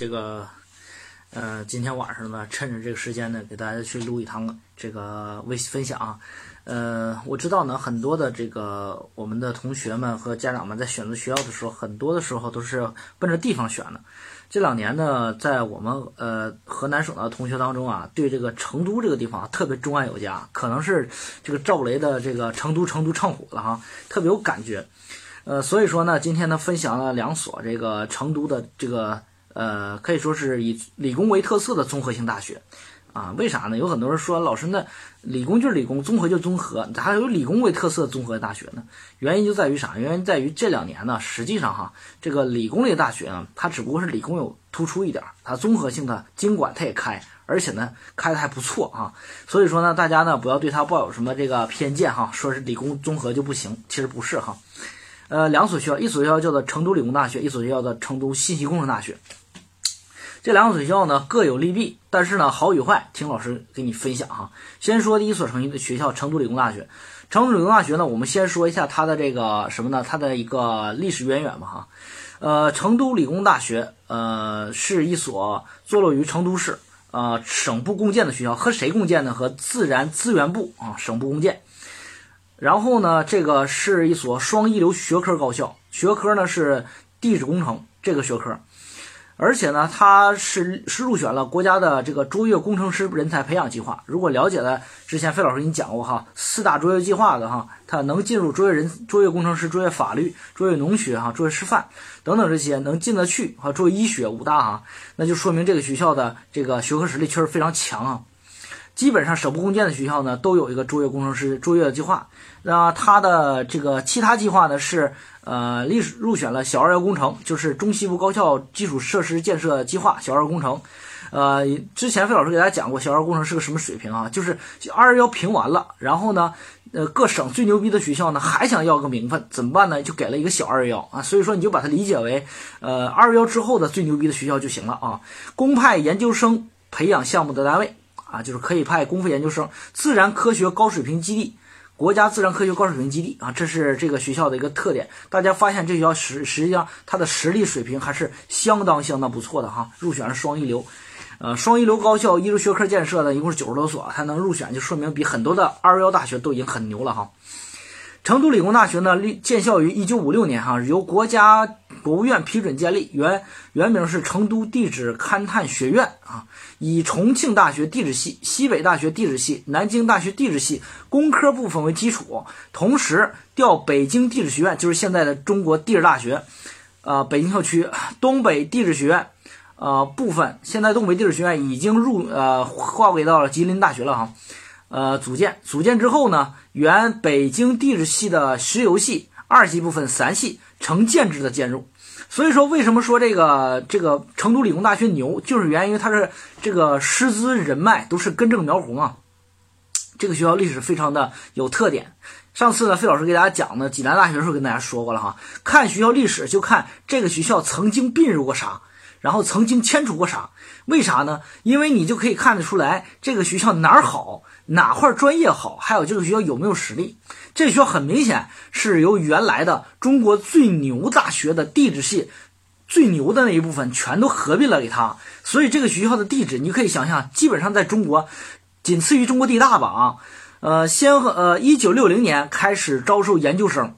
这个，呃，今天晚上呢，趁着这个时间呢，给大家去录一堂这个微信分享。啊呃，我知道呢，很多的这个我们的同学们和家长们在选择学校的时候，很多的时候都是奔着地方选的。这两年呢，在我们呃河南省的同学当中啊，对这个成都这个地方特别钟爱有加，可能是这个赵雷的这个成都成都唱火了哈，特别有感觉。呃，所以说呢，今天呢，分享了两所这个成都的这个呃，可以说是以理工为特色的综合性大学，啊，为啥呢？有很多人说，老师那理工就是理工，综合就综合，咋还有理工为特色综合的大学呢？原因就在于啥？原因在于这两年呢，实际上哈，这个理工类大学呢，它只不过是理工有突出一点，它综合性的经管它也开，而且呢，开的还不错啊。所以说呢，大家呢不要对它抱有什么这个偏见哈，说是理工综合就不行，其实不是哈。呃，两所学校，一所学校叫做成都理工大学，一所学校的成都信息工程大学。这两所学校呢各有利弊，但是呢好与坏，听老师给你分享哈。先说第一所成绩的学校，成都理工大学。成都理工大学呢，我们先说一下它的这个什么呢？它的一个历史渊源吧哈。呃，成都理工大学呃是一所坐落于成都市呃省部共建的学校，和谁共建呢？和自然资源部啊省部共建。然后呢，这个是一所双一流学科高校，学科呢是地质工程这个学科，而且呢，他是是入选了国家的这个卓越工程师人才培养计划。如果了解了之前费老师给你讲过哈，四大卓越计划的哈，他能进入卓越人、卓越工程师、卓越法律、卓越农学哈、卓越师范等等这些能进得去哈，卓越医学五大哈，那就说明这个学校的这个学科实力确实非常强啊。基本上省部共建的学校呢，都有一个卓越工程师卓越的计划。那它的这个其他计划呢，是呃历史入选了小二幺工程，就是中西部高校基础设施建设计划小二工程。呃，之前费老师给大家讲过小二工程是个什么水平啊？就是二幺评完了，然后呢，呃各省最牛逼的学校呢还想要个名分，怎么办呢？就给了一个小二幺啊。所以说你就把它理解为呃二幺之后的最牛逼的学校就行了啊。公派研究生培养项目的单位。啊，就是可以派公费研究生，自然科学高水平基地，国家自然科学高水平基地啊，这是这个学校的一个特点。大家发现这学校实实际上它的实力水平还是相当相当不错的哈，入选了双一流。呃，双一流高校一流学科建设呢一共是九十多所，它能入选，就说明比很多的二幺大学都已经很牛了哈。成都理工大学呢，立建校于一九五六年哈，由国家国务院批准建立，原原名是成都地质勘探学院啊，以重庆大学地质系、西北大学地质系、南京大学地质系工科部分为基础，同时调北京地质学院，就是现在的中国地质大学，呃，北京校区东北地质学院，呃，部分现在东北地质学院已经入呃划归到了吉林大学了哈。呃，组建组建之后呢，原北京地质系的石油系二级部分三系成建制的建入。所以说，为什么说这个这个成都理工大学牛，就是源于它是这个师资人脉都是根正苗红啊。这个学校历史非常的有特点。上次呢，费老师给大家讲的济南大学的时候跟大家说过了哈，看学校历史就看这个学校曾经并入过啥。然后曾经迁出过啥？为啥呢？因为你就可以看得出来这个学校哪儿好，哪块专业好，还有这个学校有没有实力。这个学校很明显是由原来的中国最牛大学的地质系最牛的那一部分全都合并了给他，所以这个学校的地质你可以想象，基本上在中国仅次于中国地大吧啊。呃，先和呃，一九六零年开始招收研究生。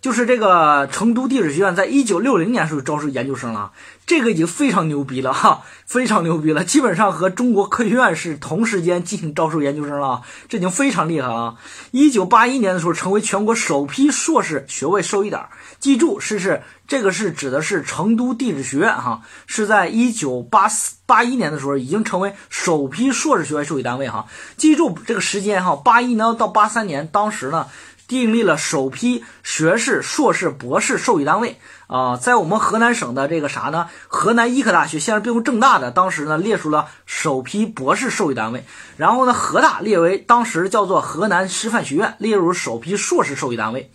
就是这个成都地质学院，在一九六零年时候招收研究生了，这个已经非常牛逼了哈，非常牛逼了，基本上和中国科学院是同时间进行招收研究生了，这已经非常厉害了。一九八一年的时候，成为全国首批硕士学位授予点，记住是是这个是指的是成都地质学院哈，是在一九八四八一年的时候已经成为首批硕士学位授予单位哈，记住这个时间哈，八一年到八三年，当时呢。订立了首批学士、硕士、博士授予单位啊，在我们河南省的这个啥呢？河南医科大学现在并入正大的，当时呢列出了首批博士授予单位，然后呢河大列为当时叫做河南师范学院列入首批硕士授予单位。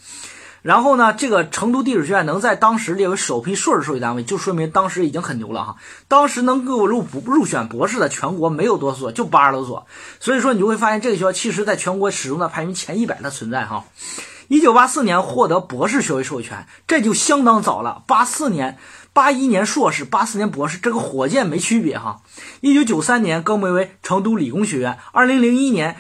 然后呢，这个成都地质学院能在当时列为首批硕士授予单位，就说明当时已经很牛了哈。当时能够入入选博士的全国没有多少所，就八十多所。所以说，你就会发现这个学校其实在全国始终的排名前一百的存在哈。一九八四年获得博士学位授权，这就相当早了。八四年八一年硕士，八四年博士，这个火箭没区别哈。一九九三年更名为成都理工学院，二零零一年，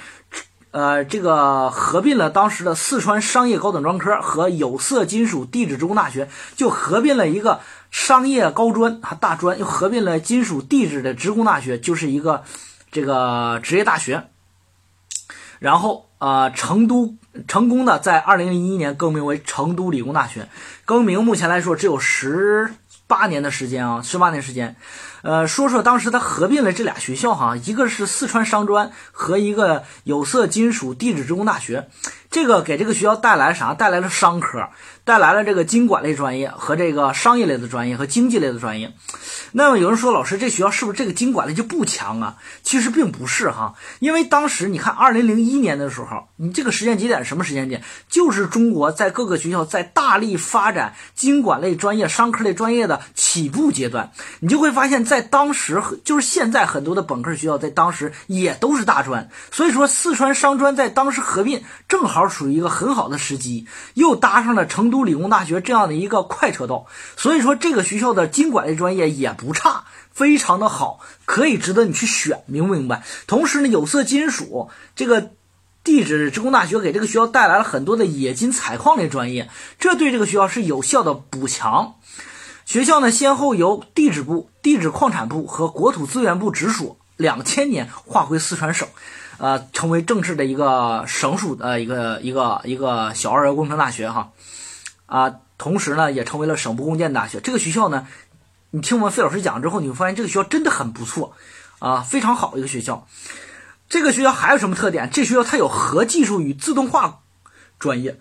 呃，这个合并了当时的四川商业高等专科和有色金属地质职工大学，就合并了一个商业高专啊大专，又合并了金属地质的职工大学，就是一个这个职业大学。然后啊，成都成功的在二零零一年更名为成都理工大学，更名目前来说只有十八年的时间啊，十八年时间。呃，说说当时他合并了这俩学校哈，一个是四川商专和一个有色金属地质职工大学，这个给这个学校带来啥？带来了商科，带来了这个经管类专业和这个商业类的专业和经济类的专业。那么有人说，老师，这学校是不是这个经管类就不强啊？其实并不是哈，因为当时你看，二零零一年的时候，你这个时间节点什么时间点？就是中国在各个学校在大力发展经管类专业、商科类专业的起步阶段，你就会发现，在在当时就是现在很多的本科学校在当时也都是大专，所以说四川商专在当时合并正好属于一个很好的时机，又搭上了成都理工大学这样的一个快车道，所以说这个学校的经管类专业也。不差，非常的好，可以值得你去选，明不明白？同时呢，有色金属这个地质职工大学给这个学校带来了很多的冶金采矿类专业，这对这个学校是有效的补强。学校呢，先后由地质部、地质矿产部和国土资源部直属，两千年划归四川省，呃，成为正式的一个省属的一个一个一个小二幺工程大学哈，啊，同时呢，也成为了省部共建大学。这个学校呢。你听我们费老师讲之后，你会发现这个学校真的很不错，啊，非常好一个学校。这个学校还有什么特点？这学校它有核技术与自动化专业，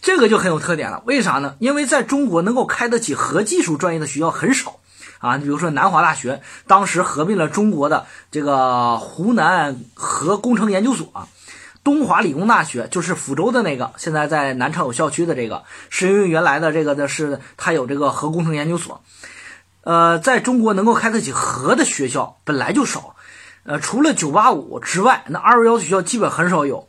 这个就很有特点了。为啥呢？因为在中国能够开得起核技术专业的学校很少啊。你比如说南华大学，当时合并了中国的这个湖南核工程研究所。东华理工大学就是福州的那个，现在在南昌有校区的这个，是因为原来的这个的是它有这个核工程研究所。呃，在中国能够开得起核的学校本来就少，呃，除了985之外，那211学校基本很少有。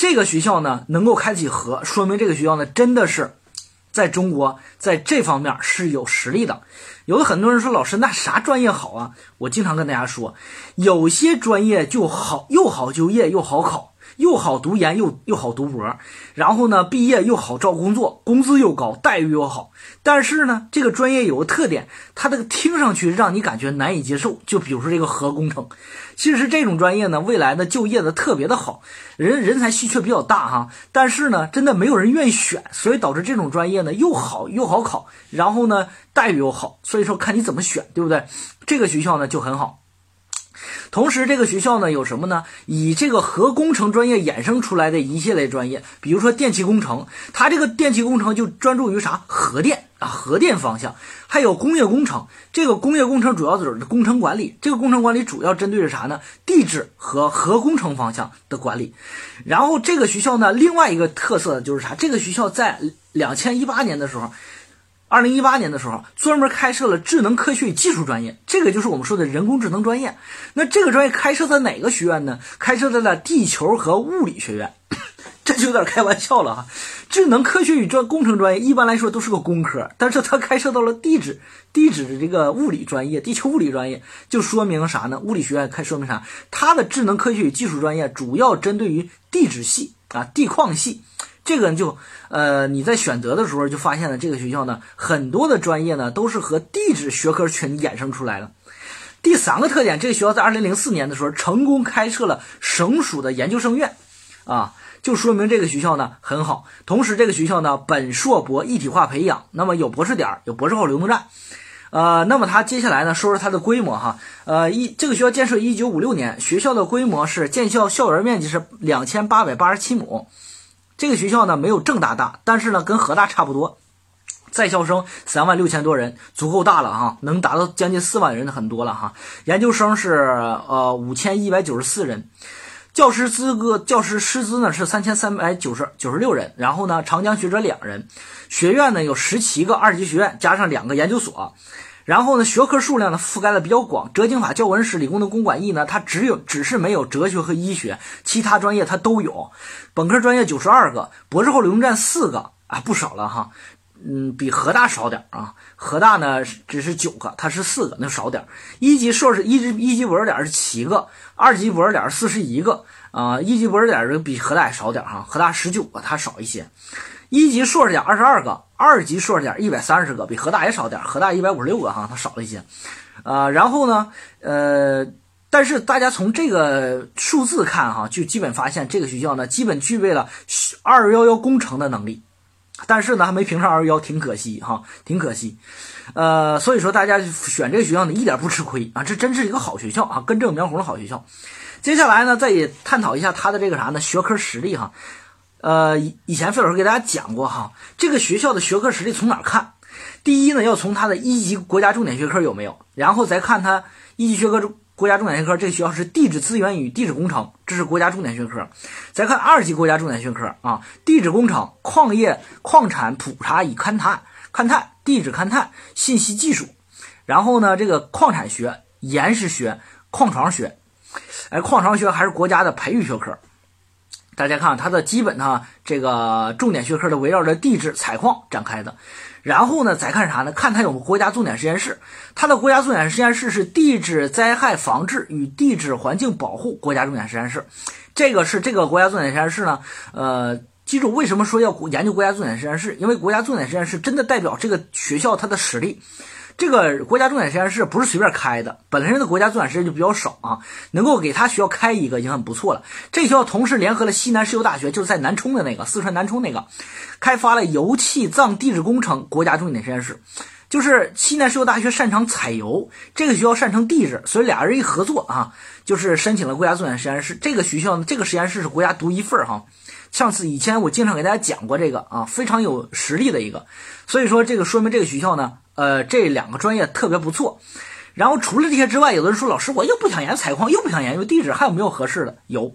这个学校呢能够开得起核，说明这个学校呢真的是在中国在这方面是有实力的。有的很多人说老师那啥专业好啊？我经常跟大家说，有些专业就好，又好就业又好考。又好读研又又好读博，然后呢，毕业又好找工作，工资又高，待遇又好。但是呢，这个专业有个特点，它这个听上去让你感觉难以接受。就比如说这个核工程，其实这种专业呢，未来呢就业的特别的好，人人才稀缺比较大哈。但是呢，真的没有人愿意选，所以导致这种专业呢又好又好考，然后呢待遇又好。所以说看你怎么选，对不对？这个学校呢就很好。同时，这个学校呢有什么呢？以这个核工程专业衍生出来的一系列专业，比如说电气工程，它这个电气工程就专注于啥？核电啊，核电方向。还有工业工程，这个工业工程主要就是工程管理，这个工程管理主要针对是啥呢？地质和核工程方向的管理。然后这个学校呢，另外一个特色就是啥？这个学校在两千一八年的时候。二零一八年的时候，专门开设了智能科学与技术专业，这个就是我们说的人工智能专业。那这个专业开设在哪个学院呢？开设在了地球和物理学院，这就有点开玩笑了哈。智能科学与专工程专业一般来说都是个工科，但是它开设到了地质、地质的这个物理专业、地球物理专业，就说明啥呢？物理学院开说明啥？它的智能科学与技术专业主要针对于地质系啊、地矿系。这个就，呃，你在选择的时候就发现了，这个学校呢，很多的专业呢都是和地质学科群衍生出来的。第三个特点，这个学校在二零零四年的时候成功开设了省属的研究生院，啊，就说明这个学校呢很好。同时，这个学校呢本硕博一体化培养，那么有博士点，有博士后流动站。呃，那么它接下来呢说说它的规模哈，呃，一这个学校建设一九五六年，学校的规模是建校校园面积是两千八百八十七亩。这个学校呢没有正大大，但是呢跟河大差不多，在校生三万六千多人，足够大了哈，能达到将近四万人的很多了哈。研究生是呃五千一百九十四人，教师资格教师师资呢是三千三百九十九十六人，然后呢长江学者两人，学院呢有十七个二级学院，加上两个研究所。然后呢，学科数量呢覆盖的比较广，哲经法教文史理工的公管艺呢，它只有只是没有哲学和医学，其他专业它都有。本科专业九十二个，博士后流动站四个啊，不少了哈。嗯，比河大少点啊。河大呢只是九个，它是四个，那少点。一级硕士一级一级博士点是七个，二级博士点四十一个啊。一级博士点这比河大少点哈，河大十九个，它少一些。一级硕士点二十二个，二级硕士点一百三十个，比河大也少点，河大一百五十六个哈，它少了一些。啊，然后呢，呃。但是大家从这个数字看，哈，就基本发现这个学校呢，基本具备了二幺幺工程的能力，但是呢，还没评上二幺幺，挺可惜，哈，挺可惜。呃，所以说大家选这个学校呢，一点不吃亏啊，这真是一个好学校啊，根正苗红的好学校。接下来呢，再也探讨一下它的这个啥呢？学科实力哈。呃，以以前费老师给大家讲过哈，这个学校的学科实力从哪看？第一呢，要从它的一级国家重点学科有没有，然后再看它一级学科中。国家重点学科，这个学校是地质资源与地质工程，这是国家重点学科。再看二级国家重点学科啊，地质工程、矿业、矿产普查与勘探、勘探、地质勘探、信息技术。然后呢，这个矿产学、岩石学、矿床学，哎，矿床学还是国家的培育学科。大家看它的基本呢，这个重点学科的围绕着地质采矿展开的。然后呢，再看啥呢？看它有国家重点实验室，它的国家重点实验室是地质灾害防治与地质环境保护国家重点实验室。这个是这个国家重点实验室呢，呃，记住为什么说要研究国家重点实验室？因为国家重点实验室真的代表这个学校它的实力。这个国家重点实验室不是随便开的，本身的国家重点实验室就比较少啊，能够给他学校开一个已经很不错了。这学校同时联合了西南石油大学，就是在南充的那个四川南充那个，开发了油气藏地质工程国家重点实验室，就是西南石油大学擅长采油，这个学校擅长地质，所以俩人一合作啊，就是申请了国家重点实验室。这个学校呢，这个实验室是国家独一份儿哈。上次以前我经常给大家讲过这个啊，非常有实力的一个，所以说这个说明这个学校呢。呃，这两个专业特别不错。然后除了这些之外，有的人说老师，我又不想研采矿，又不想研究地质，还有没有合适的？有。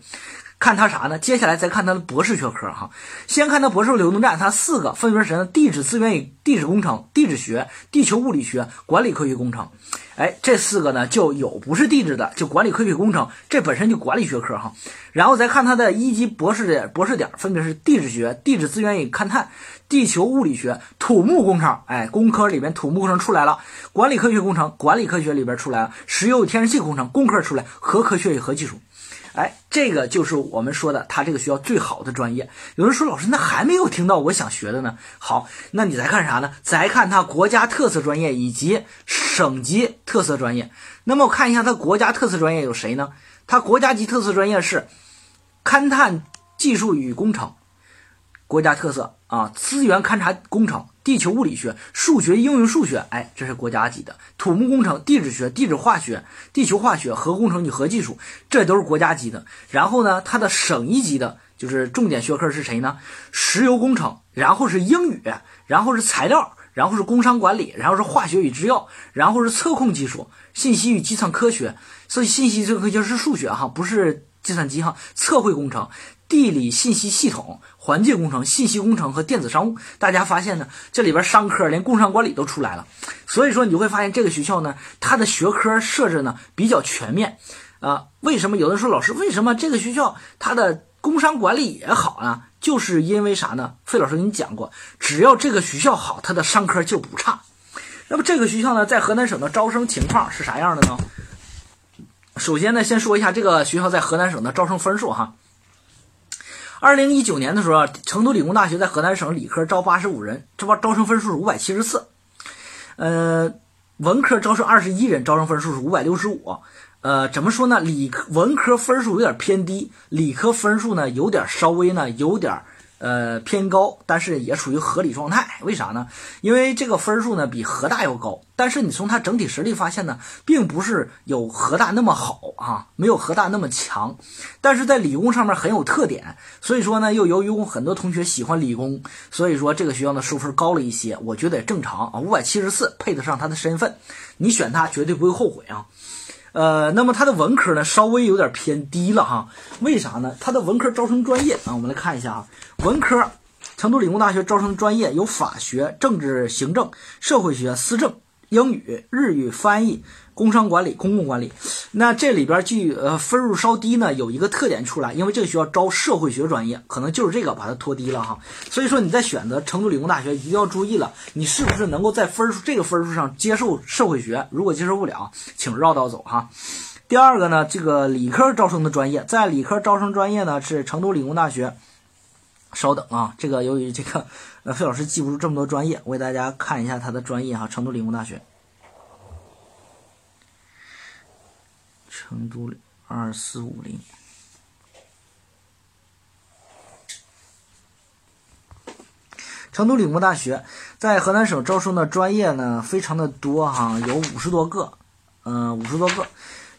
看他啥呢？接下来再看他的博士学科哈。先看他博士流动站，他四个分别是呢：地质资源与地质工程、地质学、地球物理学、管理科学工程。哎，这四个呢就有不是地质的，就管理科学工程，这本身就管理学科哈。然后再看他的一级博士的博士点，分别是地质学、地质资源与勘探、地球物理学、土木工程。哎，工科里边土木工程出来了，管理科学工程，管理科学里边出来了，石油与天然气工程，工科出来，核科学与核技术。哎，这个就是我们说的，他这个学校最好的专业。有人说，老师，那还没有听到我想学的呢。好，那你再看啥呢？再看他国家特色专业以及省级特色专业。那么我看一下他国家特色专业有谁呢？他国家级特色专业是勘探技术与工程，国家特色啊，资源勘察工程。地球物理学、数学应用数学，哎，这是国家级的；土木工程、地质学、地质化学、地球化学、核工程与核技术，这都是国家级的。然后呢，它的省一级的，就是重点学科是谁呢？石油工程，然后是英语，然后是材料，然后是工商管理，然后是化学与制药，然后是测控技术、信息与计算科学。所以信息这个科学是数学哈，不是计算机哈。测绘工程。地理信息系统、环境工程、信息工程和电子商务，大家发现呢？这里边商科连工商管理都出来了。所以说，你就会发现这个学校呢，它的学科设置呢比较全面啊。为什么有的说老师，为什么这个学校它的工商管理也好呢？就是因为啥呢？费老师给你讲过，只要这个学校好，它的商科就不差。那么这个学校呢，在河南省的招生情况是啥样的呢？首先呢，先说一下这个学校在河南省的招生分数哈。二零一九年的时候，成都理工大学在河南省理科招八十五人，这不招生分数是五百七十四。呃，文科招生二十一人，招生分数是五百六十五。呃，怎么说呢？理科文科分数有点偏低，理科分数呢有点稍微呢有点。呃，偏高，但是也处于合理状态。为啥呢？因为这个分数呢比河大要高，但是你从它整体实力发现呢，并不是有河大那么好啊，没有河大那么强。但是在理工上面很有特点，所以说呢，又由于很多同学喜欢理工，所以说这个学校的收分高了一些，我觉得也正常啊。五百七十四配得上他的身份，你选他绝对不会后悔啊。呃，那么他的文科呢，稍微有点偏低了哈。为啥呢？他的文科招生专业啊，我们来看一下啊。文科，成都理工大学招生专业有法学、政治行政、社会学、思政、英语、日语翻译、工商管理、公共管理。那这里边儿据呃分数稍低呢，有一个特点出来，因为这个学校招社会学专业，可能就是这个把它拖低了哈。所以说你在选择成都理工大学一定要注意了，你是不是能够在分数这个分数上接受社会学？如果接受不了，请绕道走哈。第二个呢，这个理科招生的专业，在理科招生专业呢是成都理工大学。稍等啊，这个由于这个那费老师记不住这么多专业，我给大家看一下他的专业哈，成都理工大学。成都二四五零。成都理工大学在河南省招生的专业呢，非常的多哈，有五十多个，嗯，五十多个。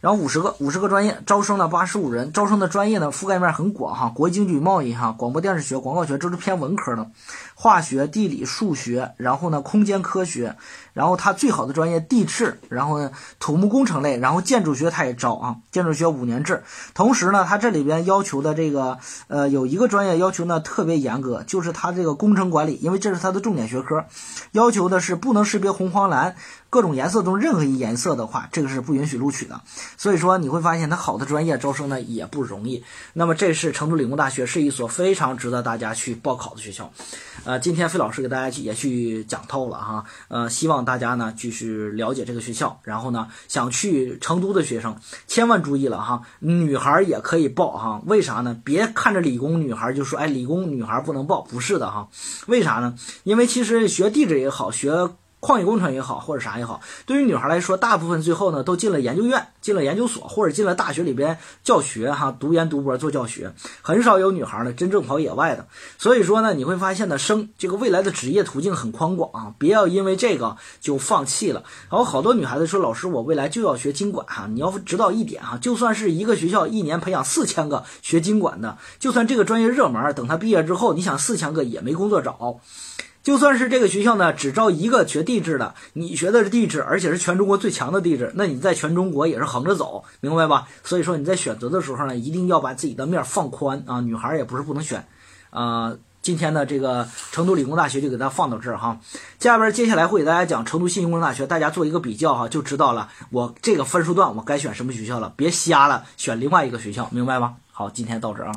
然后五十个五十个专业招生了八十五人，招生的专业呢覆盖面很广哈，国际经济与贸易哈，广播电视学、广告学，这是偏文科的，化学、地理、数学，然后呢空间科学，然后它最好的专业地质，然后呢土木工程类，然后建筑学它也招啊，建筑学五年制，同时呢它这里边要求的这个呃有一个专业要求呢特别严格，就是它这个工程管理，因为这是它的重点学科，要求的是不能识别红黄蓝。各种颜色中任何一颜色的话，这个是不允许录取的。所以说你会发现，它好的专业招生呢也不容易。那么这是成都理工大学，是一所非常值得大家去报考的学校。呃，今天费老师给大家去也去讲透了哈。呃，希望大家呢继续了解这个学校。然后呢，想去成都的学生千万注意了哈，女孩也可以报哈。为啥呢？别看着理工女孩就说哎，理工女孩不能报，不是的哈。为啥呢？因为其实学地质也好，学矿业工程也好，或者啥也好，对于女孩来说，大部分最后呢都进了研究院、进了研究所，或者进了大学里边教学哈，读研读博做教学，很少有女孩呢真正跑野外的。所以说呢，你会发现呢，生这个未来的职业途径很宽广啊，别要因为这个就放弃了。然后好多女孩子说，老师我未来就要学经管哈，你要知道一点哈，就算是一个学校一年培养四千个学经管的，就算这个专业热门，等他毕业之后，你想四千个也没工作找。就算是这个学校呢，只招一个学地质的，你学的是地质，而且是全中国最强的地质，那你在全中国也是横着走，明白吧？所以说你在选择的时候呢，一定要把自己的面放宽啊，女孩也不是不能选，啊，今天的这个成都理工大学就给大家放到这儿哈，下边接下来会给大家讲成都信息工程大学，大家做一个比较哈，就知道了我这个分数段我该选什么学校了，别瞎了选另外一个学校，明白吗？好，今天到这儿啊。